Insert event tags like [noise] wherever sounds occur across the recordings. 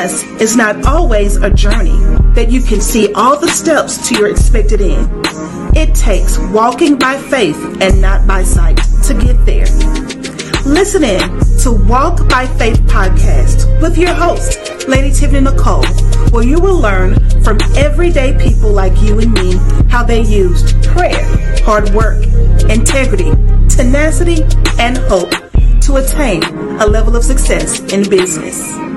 Success is not always a journey that you can see all the steps to your expected end. It takes walking by faith and not by sight to get there. Listen in to Walk by Faith podcast with your host, Lady Tiffany Nicole, where you will learn from everyday people like you and me how they used prayer, hard work, integrity, tenacity, and hope to attain a level of success in business.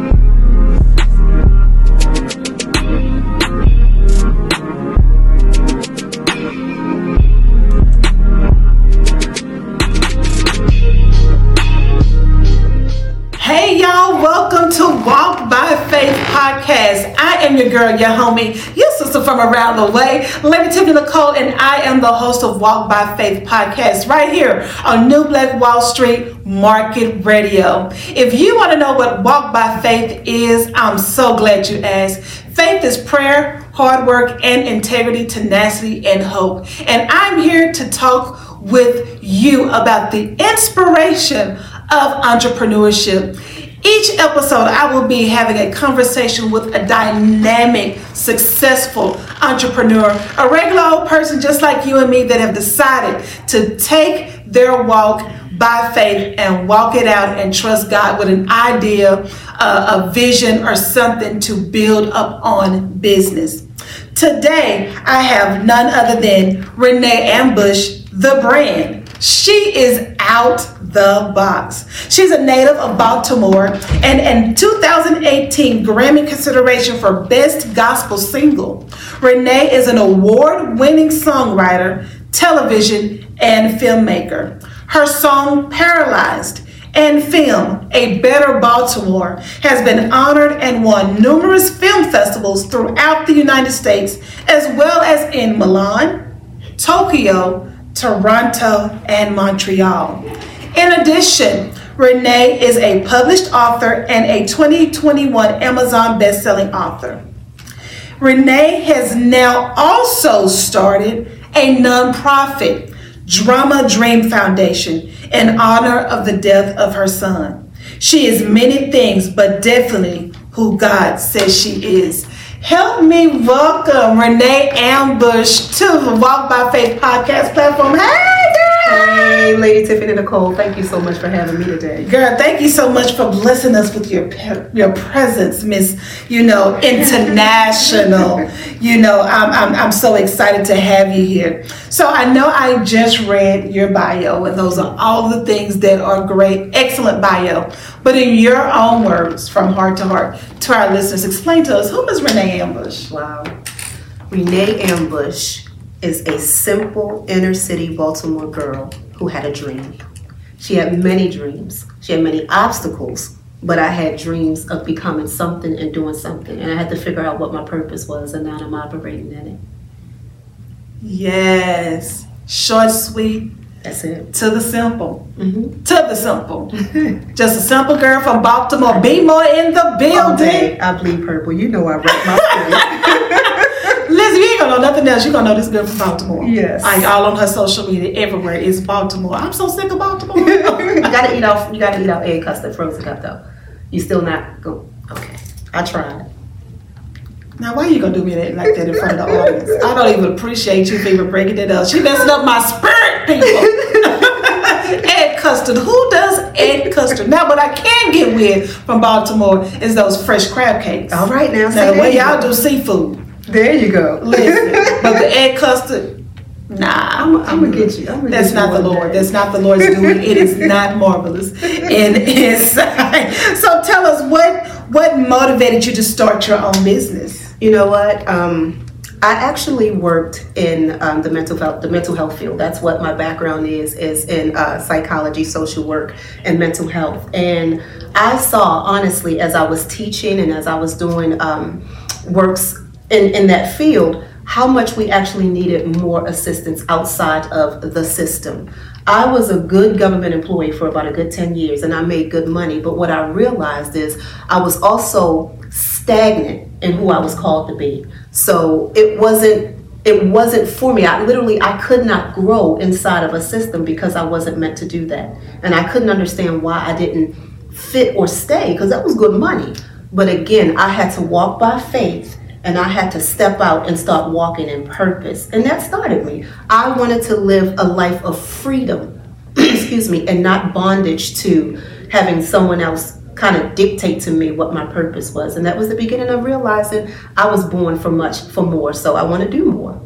To Walk by Faith podcast. I am your girl, your homie, your sister from around the way, Lady Tiffany Nicole, and I am the host of Walk by Faith podcast right here on New Black Wall Street Market Radio. If you want to know what Walk by Faith is, I'm so glad you asked. Faith is prayer, hard work, and integrity, tenacity, and hope. And I'm here to talk with you about the inspiration of entrepreneurship. Each episode, I will be having a conversation with a dynamic, successful entrepreneur, a regular old person just like you and me that have decided to take their walk by faith and walk it out and trust God with an idea, uh, a vision, or something to build up on business. Today, I have none other than Renee Ambush, the brand. She is out the box. She's a native of Baltimore and in 2018 Grammy consideration for Best Gospel Single. Renee is an award winning songwriter, television, and filmmaker. Her song Paralyzed and film A Better Baltimore has been honored and won numerous film festivals throughout the United States, as well as in Milan, Tokyo, Toronto, and Montreal. In addition, Renee is a published author and a 2021 Amazon bestselling author. Renee has now also started a nonprofit, Drama Dream Foundation, in honor of the death of her son. She is many things, but definitely who God says she is. Help me welcome Renee Ambush to the Walk by Faith podcast platform. Hey! Hey, Lady Tiffany Nicole, thank you so much for having me today. Girl, thank you so much for blessing us with your your presence, Miss. You know, international. [laughs] you know, I'm, I'm I'm so excited to have you here. So I know I just read your bio, and those are all the things that are great, excellent bio. But in your own words, from heart to heart, to our listeners, explain to us who is Renee Ambush? Wow. Renee Ambush is a simple inner city Baltimore girl who had a dream. She had many dreams. She had many obstacles, but I had dreams of becoming something and doing something. And I had to figure out what my purpose was, and now I'm operating in it. Yes. Short, sweet, That's it. to the simple. Mm-hmm. To the simple. [laughs] Just a simple girl from Baltimore. Be more in the building. day, I bleed purple. You know I rep my [laughs] Listen, you ain't gonna know nothing else. You gonna know this girl from Baltimore. Yes. Like all on her social media, everywhere is Baltimore. I'm so sick of Baltimore. [laughs] you gotta eat off. You gotta eat off egg custard, frozen cup though. You still not go. Okay, I tried. now, why you gonna do me that, like that in front of the audience? I don't even appreciate you for even breaking it up. She messing up my spirit, people. [laughs] egg custard. Who does egg custard? Now, what I can get with from Baltimore is those fresh crab cakes. All right now. Now, the way y'all do seafood, There you go. listen. [laughs] but the egg custard, nah. I'm, I'm gonna get you. I'm gonna That's get you not the Lord. day. That's not the Lord's doing. It is [laughs] not marvelous in His sight. So tell us what what motivated you to start your own business. You know what? Um, I actually worked in um, the mental health the mental health field. That's what my background is is in uh, psychology, social work, and mental health. And I saw honestly as I was teaching and as I was doing um, works in in that field how much we actually needed more assistance outside of the system. I was a good government employee for about a good 10 years and I made good money, but what I realized is I was also stagnant in who I was called to be. So it wasn't it wasn't for me. I literally I could not grow inside of a system because I wasn't meant to do that. And I couldn't understand why I didn't fit or stay because that was good money. But again, I had to walk by faith and I had to step out and start walking in purpose. And that started me. I wanted to live a life of freedom, [clears throat] excuse me, and not bondage to having someone else kind of dictate to me what my purpose was. And that was the beginning of realizing I was born for much, for more. So I want to do more.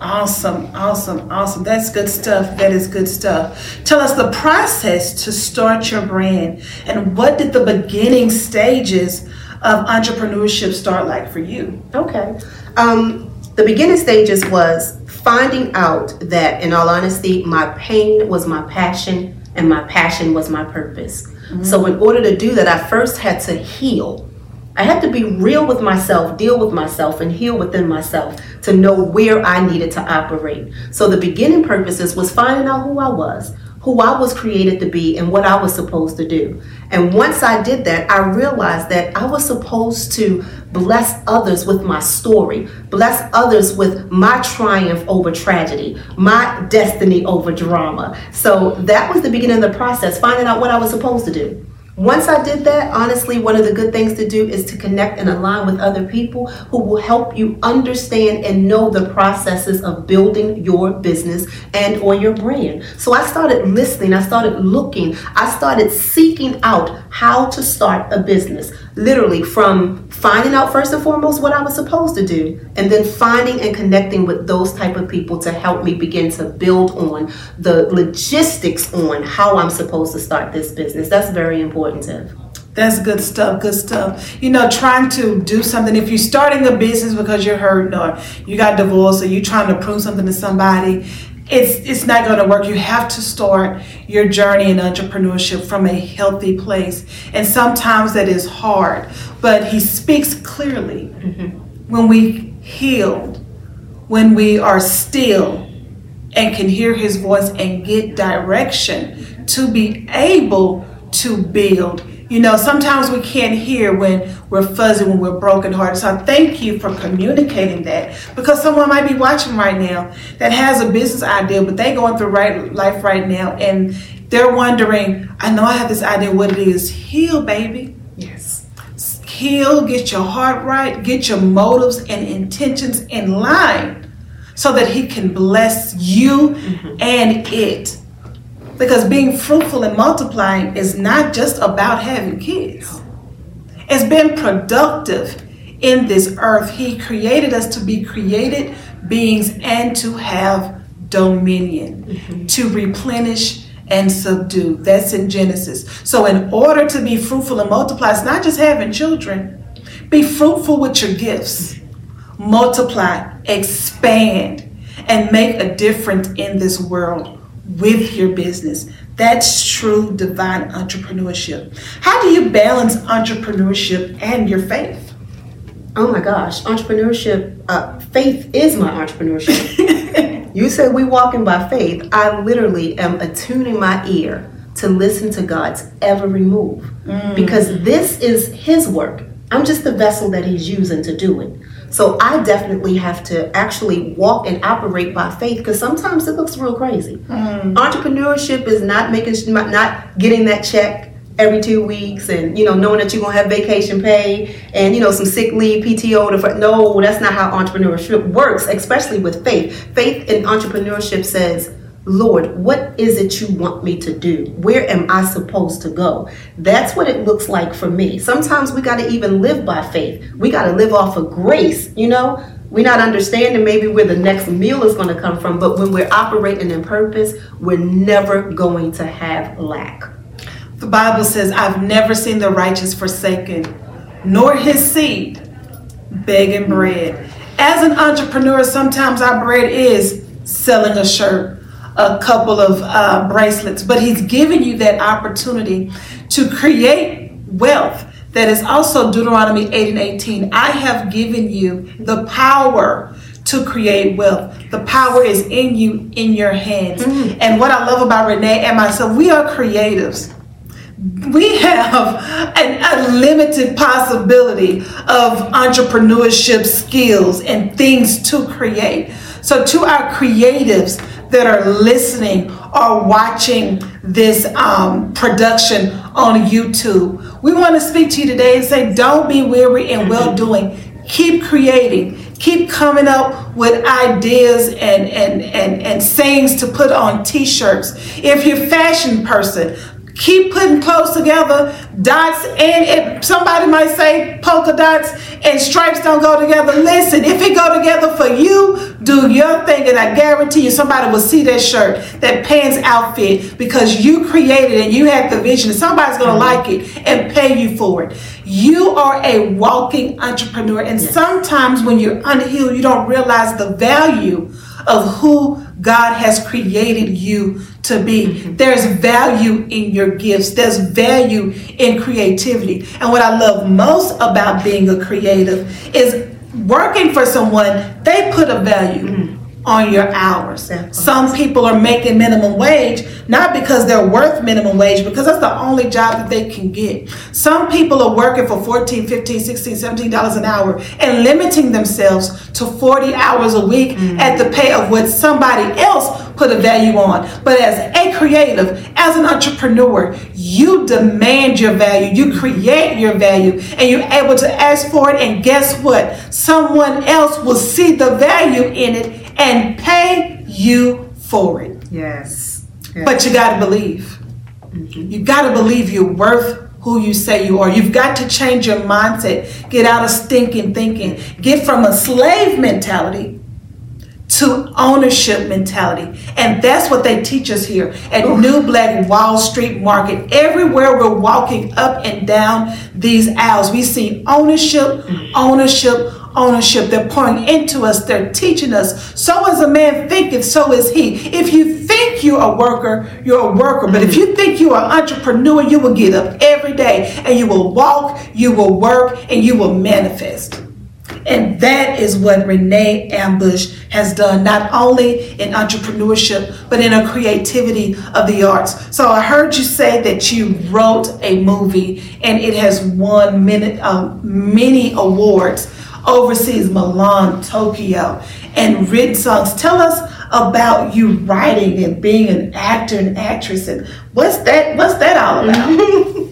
Awesome, awesome, awesome. That's good stuff. That is good stuff. Tell us the process to start your brand and what did the beginning stages of entrepreneurship start like for you? Okay. Um, the beginning stages was finding out that, in all honesty, my pain was my passion and my passion was my purpose. Mm-hmm. So, in order to do that, I first had to heal. I had to be real with myself, deal with myself, and heal within myself to know where I needed to operate. So, the beginning purposes was finding out who I was, who I was created to be and what I was supposed to do. And once I did that, I realized that I was supposed to bless others with my story, bless others with my triumph over tragedy, my destiny over drama. So that was the beginning of the process, finding out what I was supposed to do. Once I did that, honestly, one of the good things to do is to connect and align with other people who will help you understand and know the processes of building your business and or your brand. So I started listening, I started looking, I started seeking out how to start a business. Literally from finding out first and foremost what I was supposed to do and then finding and connecting with those type of people to help me begin to build on the logistics on how I'm supposed to start this business. That's very important important That's good stuff, good stuff. You know, trying to do something, if you're starting a business because you're hurting or you got divorced or you're trying to prove something to somebody, it's it's not going to work. You have to start your journey in entrepreneurship from a healthy place. And sometimes that is hard, but he speaks clearly mm-hmm. when we healed, when we are still and can hear his voice and get direction to be able to build. You know, sometimes we can't hear when we're fuzzy, when we're brokenhearted. So I thank you for communicating that because someone might be watching right now that has a business idea, but they going through right life right now and they're wondering, I know I have this idea what it is. Heal, baby. Yes. Heal, get your heart right, get your motives and intentions in line so that he can bless you mm-hmm. and it. Because being fruitful and multiplying is not just about having kids. It's been productive in this earth. He created us to be created beings and to have dominion, mm-hmm. to replenish and subdue. That's in Genesis. So, in order to be fruitful and multiply, it's not just having children. Be fruitful with your gifts, multiply, expand, and make a difference in this world with your business. That's true divine entrepreneurship. How do you balance entrepreneurship and your faith? Oh my gosh, entrepreneurship, uh, faith is my entrepreneurship. [laughs] you said we walking by faith. I literally am attuning my ear to listen to God's every move mm. because this is His work. I'm just the vessel that He's using to do it. So I definitely have to actually walk and operate by faith because sometimes it looks real crazy. Mm. Entrepreneurship is not making not getting that check every two weeks and you know knowing that you're gonna have vacation pay and you know some sick leave PTO to no that's not how entrepreneurship works especially with faith faith in entrepreneurship says Lord, what is it you want me to do? Where am I supposed to go? That's what it looks like for me. Sometimes we got to even live by faith. We got to live off of grace, you know? We're not understanding maybe where the next meal is going to come from, but when we're operating in purpose, we're never going to have lack. The Bible says, I've never seen the righteous forsaken, nor his seed begging bread. As an entrepreneur, sometimes our bread is selling a shirt a couple of uh, bracelets, but he's given you that opportunity to create wealth. That is also Deuteronomy 8 and 18. I have given you the power to create wealth. The power is in you, in your hands. Mm-hmm. And what I love about Renee and myself, we are creatives we have an unlimited possibility of entrepreneurship skills and things to create. So, to our creatives that are listening or watching this um, production on YouTube, we want to speak to you today and say, don't be weary in well doing. Keep creating. Keep coming up with ideas and, and, and, and sayings to put on t-shirts. If you're a fashion person, keep putting clothes together dots and if somebody might say polka dots and stripes don't go together listen if it go together for you do your thing. And i guarantee you somebody will see that shirt that pants outfit because you created it and you had the vision and somebody's going to mm-hmm. like it and pay you for it. You are a walking entrepreneur and yes. sometimes when you're unhealed you don't realize the value of who God has created you to be. Mm-hmm. There's value in your gifts, there's value in creativity. And what I love most about being a creative is working for someone, they put a value. Mm-hmm on your hours. Some people are making minimum wage not because they're worth minimum wage because that's the only job that they can get. Some people are working for 14, 15, 16, 17 dollars an hour and limiting themselves to 40 hours a week mm-hmm. at the pay of what somebody else put a value on. But as a creative, as an entrepreneur, you demand your value, you create your value, and you're able to ask for it and guess what? Someone else will see the value in it and pay you for it. Yes. yes. But you got to believe. Mm-hmm. You got to believe you're worth who you say you are. You've got to change your mindset. Get out of stinking thinking. Get from a slave mentality to ownership mentality. And that's what they teach us here at New Black Wall Street Market. Everywhere we're walking up and down these aisles, we see ownership, mm-hmm. ownership, ownership. They're pouring into us, they're teaching us. So as a man thinketh, so is he. If you think you're a worker, you're a worker. But if you think you are an entrepreneur, you will get up every day and you will walk, you will work, and you will manifest. And that is what Renee Ambush has done, not only in entrepreneurship, but in a creativity of the arts. So I heard you say that you wrote a movie and it has won many, um, many awards overseas, Milan, Tokyo, and written songs. Tell us about you writing and being an actor and actress, and what's that? What's that all about?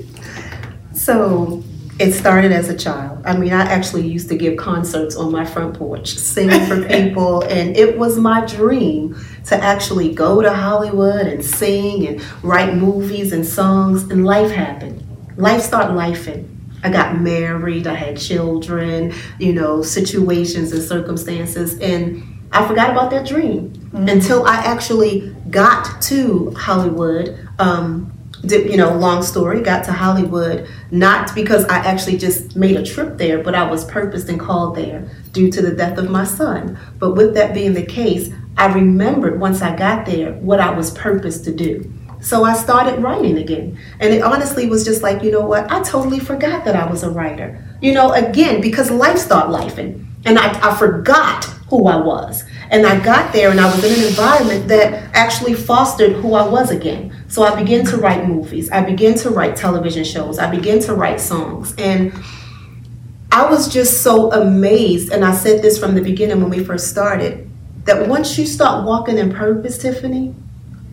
[laughs] so it started as a child. I mean, I actually used to give concerts on my front porch, singing for [laughs] people, and it was my dream to actually go to Hollywood and sing and write movies and songs. And life happened. Life started lifing I got married, I had children, you know, situations and circumstances, and I forgot about that dream mm-hmm. until I actually got to Hollywood. Um, did, you know, long story, got to Hollywood, not because I actually just made a trip there, but I was purposed and called there due to the death of my son. But with that being the case, I remembered once I got there what I was purposed to do. So I started writing again. And it honestly was just like, you know what? I totally forgot that I was a writer. You know, again, because life started lifing. And I, I forgot who I was. And I got there and I was in an environment that actually fostered who I was again. So I began to write movies. I began to write television shows. I began to write songs. And I was just so amazed. And I said this from the beginning when we first started that once you start walking in purpose, Tiffany,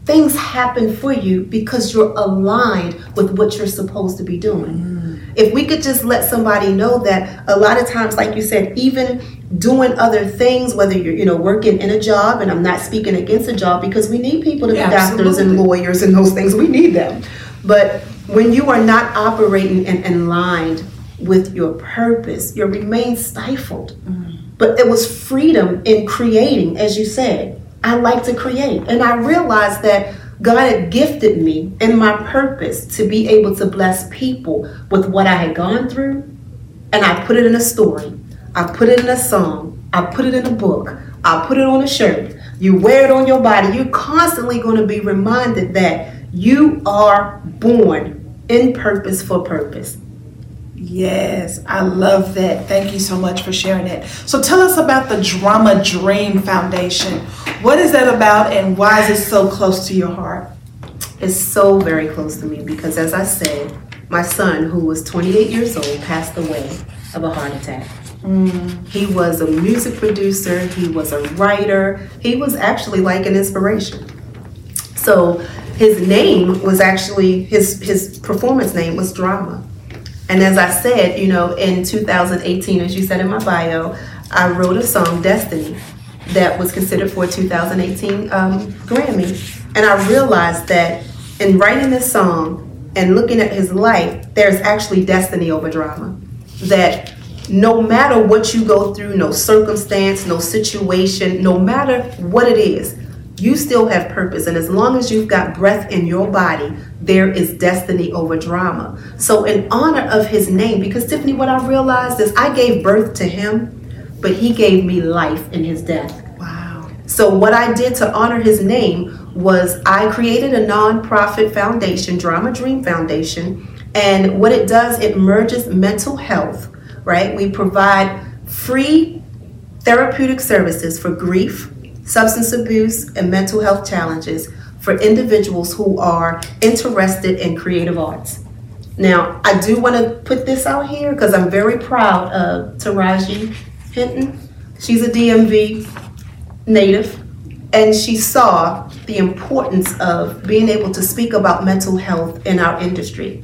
things happen for you because you're aligned with what you're supposed to be doing. Mm. If we could just let somebody know that a lot of times, like you said, even doing other things, whether you're, you know, working in a job, and I'm not speaking against a job because we need people to yeah, be doctors absolutely. and lawyers and those things, we need them. But when you are not operating and aligned with your purpose, you remain stifled. Mm. But it was freedom in creating, as you said I like to create. And I realized that God had gifted me in my purpose to be able to bless people with what I had gone through. And I put it in a story. I put it in a song. I put it in a book. I put it on a shirt. You wear it on your body. You're constantly going to be reminded that you are born in purpose for purpose. Yes, I love that. Thank you so much for sharing that. So tell us about the Drama Dream Foundation. What is that about and why is it so close to your heart? It's so very close to me because, as I said, my son, who was 28 years old, passed away of a heart attack. Mm. He was a music producer, he was a writer, he was actually like an inspiration. So his name was actually his his performance name was drama. And as I said, you know, in 2018, as you said in my bio, I wrote a song, Destiny, that was considered for a 2018 um, Grammy. And I realized that in writing this song and looking at his life, there's actually destiny over drama. That no matter what you go through, no circumstance, no situation, no matter what it is, you still have purpose. And as long as you've got breath in your body, there is destiny over drama. So, in honor of his name, because Tiffany, what I realized is I gave birth to him, but he gave me life in his death. Wow. So, what I did to honor his name was I created a nonprofit foundation, Drama Dream Foundation. And what it does, it merges mental health, right? We provide free therapeutic services for grief, substance abuse, and mental health challenges for individuals who are interested in creative arts. Now, I do want to put this out here because I'm very proud of Taraji Henson. She's a DMV native, and she saw the importance of being able to speak about mental health in our industry.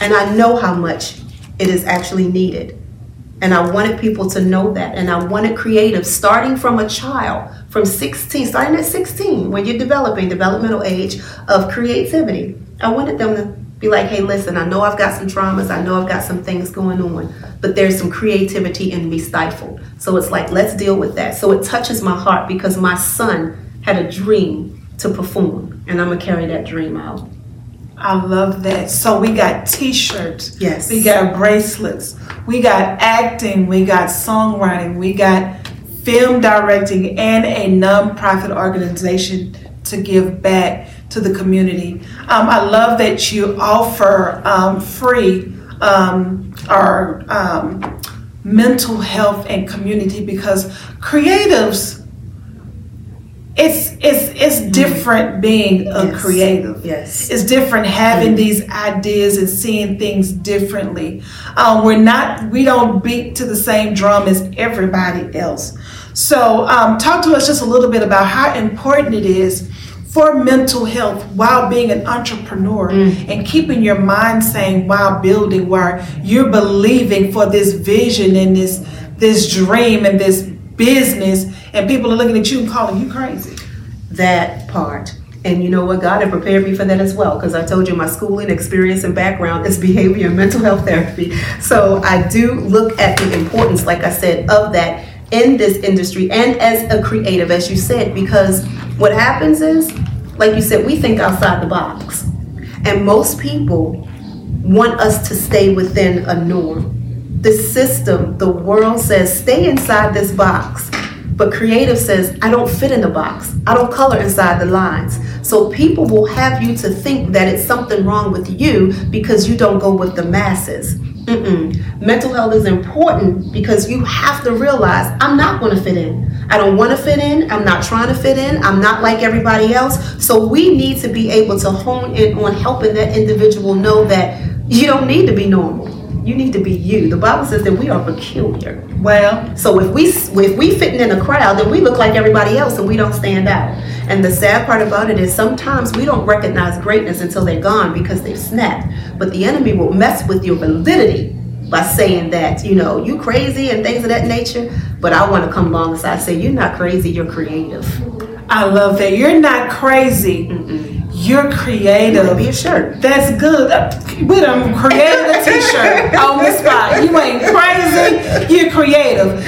And I know how much it is actually needed. And I wanted people to know that. And I wanted creative, starting from a child, from 16, starting at 16, when you're developing developmental age of creativity. I wanted them to be like, hey, listen, I know I've got some traumas, I know I've got some things going on, but there's some creativity in me stifled. So it's like, let's deal with that. So it touches my heart because my son had a dream to perform, and I'm gonna carry that dream out. I love that. So we got t-shirts. Yes. We got bracelets. We got acting. We got songwriting. We got film directing and a nonprofit organization to give back to the community. Um, I love that you offer um, free um, our um, mental health and community because creatives it's it's it's different being a Yes. creative. Yes. It's different having these ideas and seeing things differently. Um, we're not we don't beat to the same drum as everybody else. So um, talk to us just a little bit about how important it is for mental health while being an entrepreneur and keeping your mind sane while building while you're believing for this vision and this this dream and this business and people are looking at you and calling you crazy. that part. And you know what? God had prepared me for that as well because I told you my schooling experience and background is [laughs] behavior and mental health therapy. So I do look at the importance, like I said, of that in this industry and as a creative, as you said, because what happens is, like you said, we think outside the box. And most people want us to stay within a norm. The system, the world says, stay inside this box. But creative says, I don't fit in the box. I don't color inside the lines. So people will have you to think that it's something wrong with you because you don't go with the masses. Mm-mm. Mental health is important because you have to realize I'm not going to fit in. I don't want to fit in. I'm not trying to fit in. I'm not like everybody else. So we need to be able to hone in on helping that individual know that you don't need to be normal. You need to be you. The Bible says that we are peculiar. Well, So if we if we fitting in a crowd, then we look like everybody else and we don't stand out. And the sad part about it is sometimes we don't recognize greatness until they're gone because they've snapped. But the enemy will mess with your validity by saying that, you know, you crazy and things of that nature. But I want to come alongside and say, you're not crazy, you're creative. I love that. You're not crazy. You're creative. Be a shirt. That's good. We done created a t-shirt [laughs] on the spot. You ain't crazy. You're creative.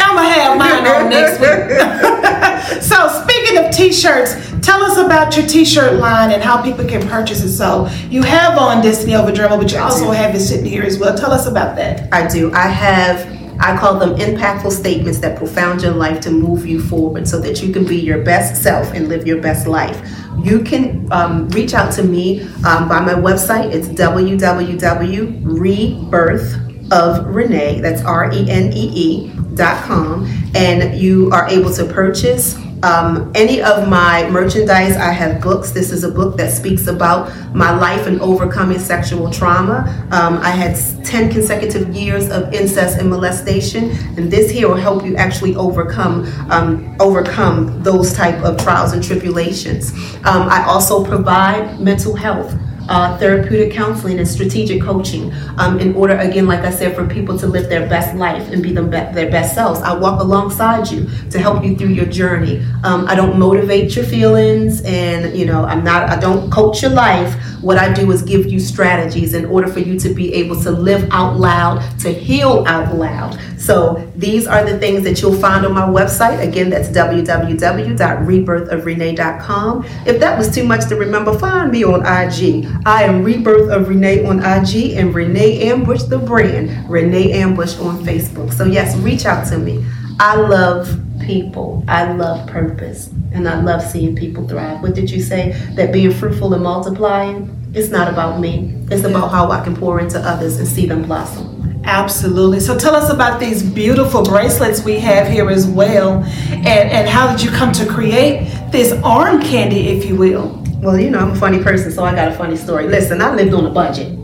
I'm gonna have mine on next week. [laughs] so speaking of t-shirts, tell us about your t-shirt line and how people can purchase it. So you have on Destiny Over Drama, but you also have it sitting here as well. Tell us about that. I do. I have, I call them impactful statements that profound your life to move you forward so that you can be your best self and live your best life. You can um, reach out to me um, by my website. It's www.rebirthofrenee, that's R E N E E dot com. And you are able to purchase Um, any of my merchandise, I have books. This is a book that speaks about my life and overcoming sexual trauma. Um, I had 10 consecutive years of incest and molestation, and this here will help you actually overcome um, overcome those type of trials and tribulations. Um, I also provide mental health uh, therapeutic counseling and strategic coaching um, in order, again, like I said, for people to live their best life and be them be- their best selves. I walk alongside you to help you through your journey. Um, I don't motivate your feelings, and you know, I'm not. I don't coach your life. What I do is give you strategies in order for you to be able to live out loud, to heal out loud. So these are the things that you'll find on my website. Again, that's www.rebirthofrenee.com. If that was too much to remember, find me on IG. I am Rebirth of Renee on IG and Renee Ambush the brand, Renee Ambush on Facebook. So yes, reach out to me. I love people. I love purpose. And I love seeing people thrive. What did you say? That being fruitful and multiplying? It's not about me. It's about how I can pour into others and see them blossom. Absolutely. So tell us about these beautiful bracelets we have here as well. And, and how did you come to create this arm candy, if you will? Well, you know, I'm a funny person, so I got a funny story. Listen, I lived on a budget.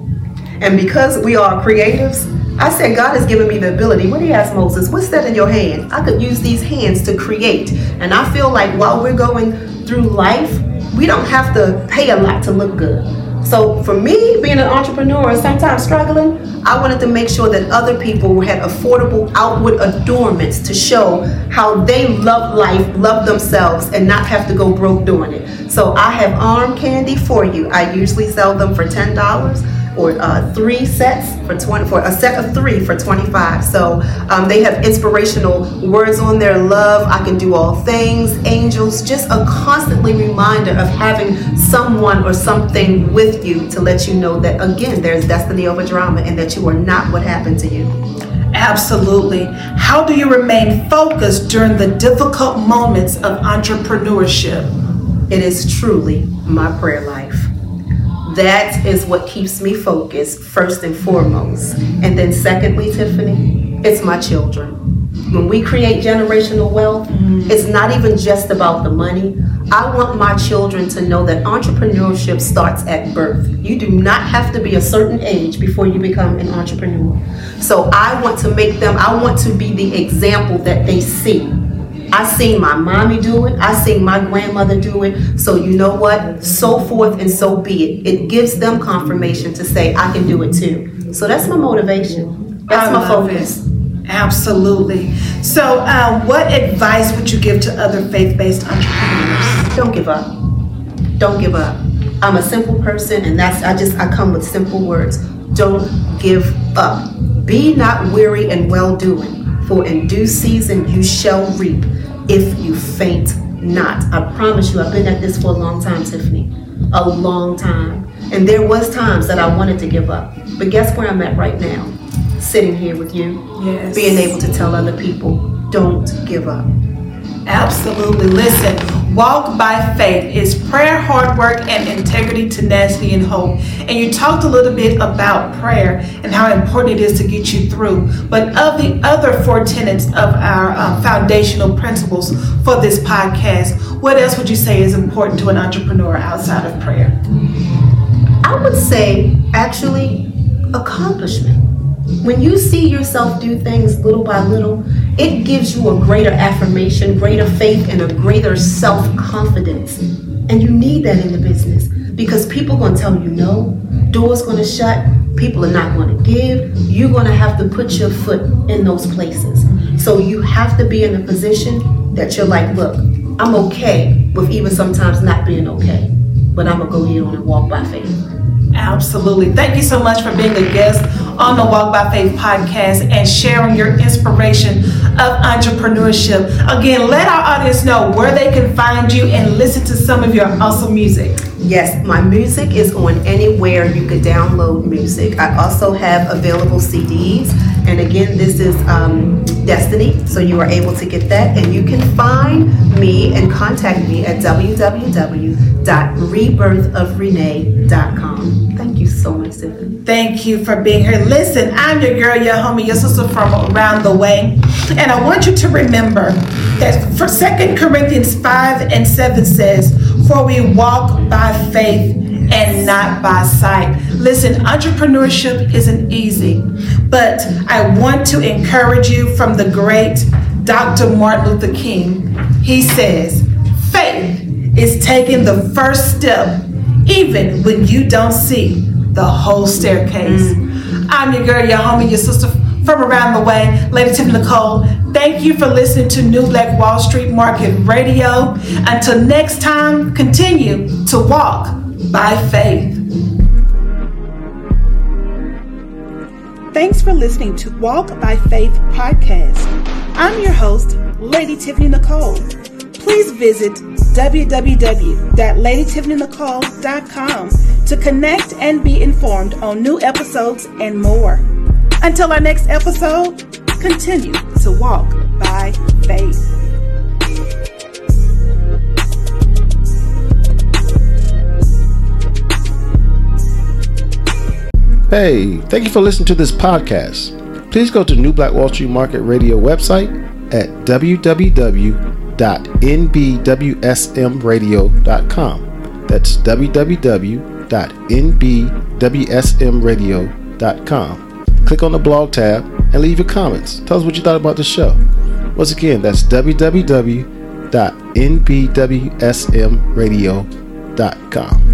And because we are creatives, I said, God has given me the ability. What he asked Moses, what's that in your hand? I could use these hands to create. And I feel like while we're going through life, we don't have to pay a lot to look good. So for me, being an entrepreneur and sometimes struggling, I wanted to make sure that other people had affordable outward adornments to show how they love life, love themselves, and not have to go broke doing it. So I have arm candy for you. I usually sell them for ten dollars or uh, three sets for 20 for a set of three for 25 so um, they have inspirational words on their love i can do all things. Angels just a constantly reminder of having someone or something with you to let you know that again there's destiny over drama and that you are not what happened to you. Absolutely. How do you remain focused during the difficult moments of entrepreneurship? it is truly my prayer life that is what keeps me focused first and foremost. And then secondly, Tiffany, it's my children. When we create generational wealth, it's not even just about the money. I want my children to know that entrepreneurship starts at birth. You do not have to be a certain age before you become an entrepreneur. So I want to make them, I want to be the example that they see. I seen my mommy do it. I seen my grandmother do it. So you know what? So forth and so be it. It gives them confirmation to say I can do it too. So that's my motivation. That's I my focus. it. Absolutely. So, um, what advice would you give to other faith based entrepreneurs? Don't give up. Don't give up. I'm a simple person, and that's I just I come with simple words. Don't give up. Be not weary in well doing, for in due season you shall reap if you faint not. I promise you, I've been at this for a long time, Tiffany. A long time. And there was times that I wanted to give up. But guess where I'm at right now? Sitting here with you, Yes. being able to tell other people, don't give up. Absolutely. Listen, walk by faith is prayer, hard work, and integrity, tenacity, and hope. And you talked a little bit about prayer and how important it is to get you through. But of the other four tenets of our um, foundational principles for this podcast, what else would you say is important to an entrepreneur outside of prayer? I would say actually accomplishment. When you see yourself do things little by little, it gives you a greater affirmation, greater faith, and a greater self confidence. And you need that in the business because people are going to tell you no, doors going to shut, people are not going to give. You're going to have to put your foot in those places. So you have to be in a position that you're like, look, I'm okay with even sometimes not being okay, but I'm going to go here on and walk by faith. Absolutely. Thank you so much for being a guest on the Walk by Faith podcast and sharing your inspiration of entrepreneurship. Again, let our audience know where they can find you and listen to some of your awesome music. Yes, my music is on anywhere you could download music. I also have available CDs. And again, this is um, Destiny, so you are able to get that. And you can find me and contact me at www.rebirthofrenee.com. So much, Tiffany. Thank you for being here. Listen, I'm your girl, your homie, your sister from around the way. And I want you to remember that for 2 Corinthians 5 and 7 says, For we walk by faith and not by sight. Listen, entrepreneurship isn't easy, but I want to encourage you from the great Dr. Martin Luther King. He says, Faith is taking the first step even when you don't see the whole staircase. Mm. I'm your girl, your homie, your sister from around the way, Lady Tiffany Nicole. Thank you for listening to New Black Wall Street Market Radio. Until next time, continue to walk by faith. Thanks for listening to Walk by Faith podcast. I'm your host, Lady Tiffany Nicole. Please visit www.ladytiffanynicole.com to connect and be informed on new episodes and more. Until our next episode, continue to walk by faith. Hey, thank you for listening to this podcast. Please go to New Black Wall Street Market Radio website at www.nbwsmradio.com. That's www.nbwsmradio.com. Click on the blog tab and leave your comments. Tell us what you thought about the show. Once again, that's www.nbwsmradio.com.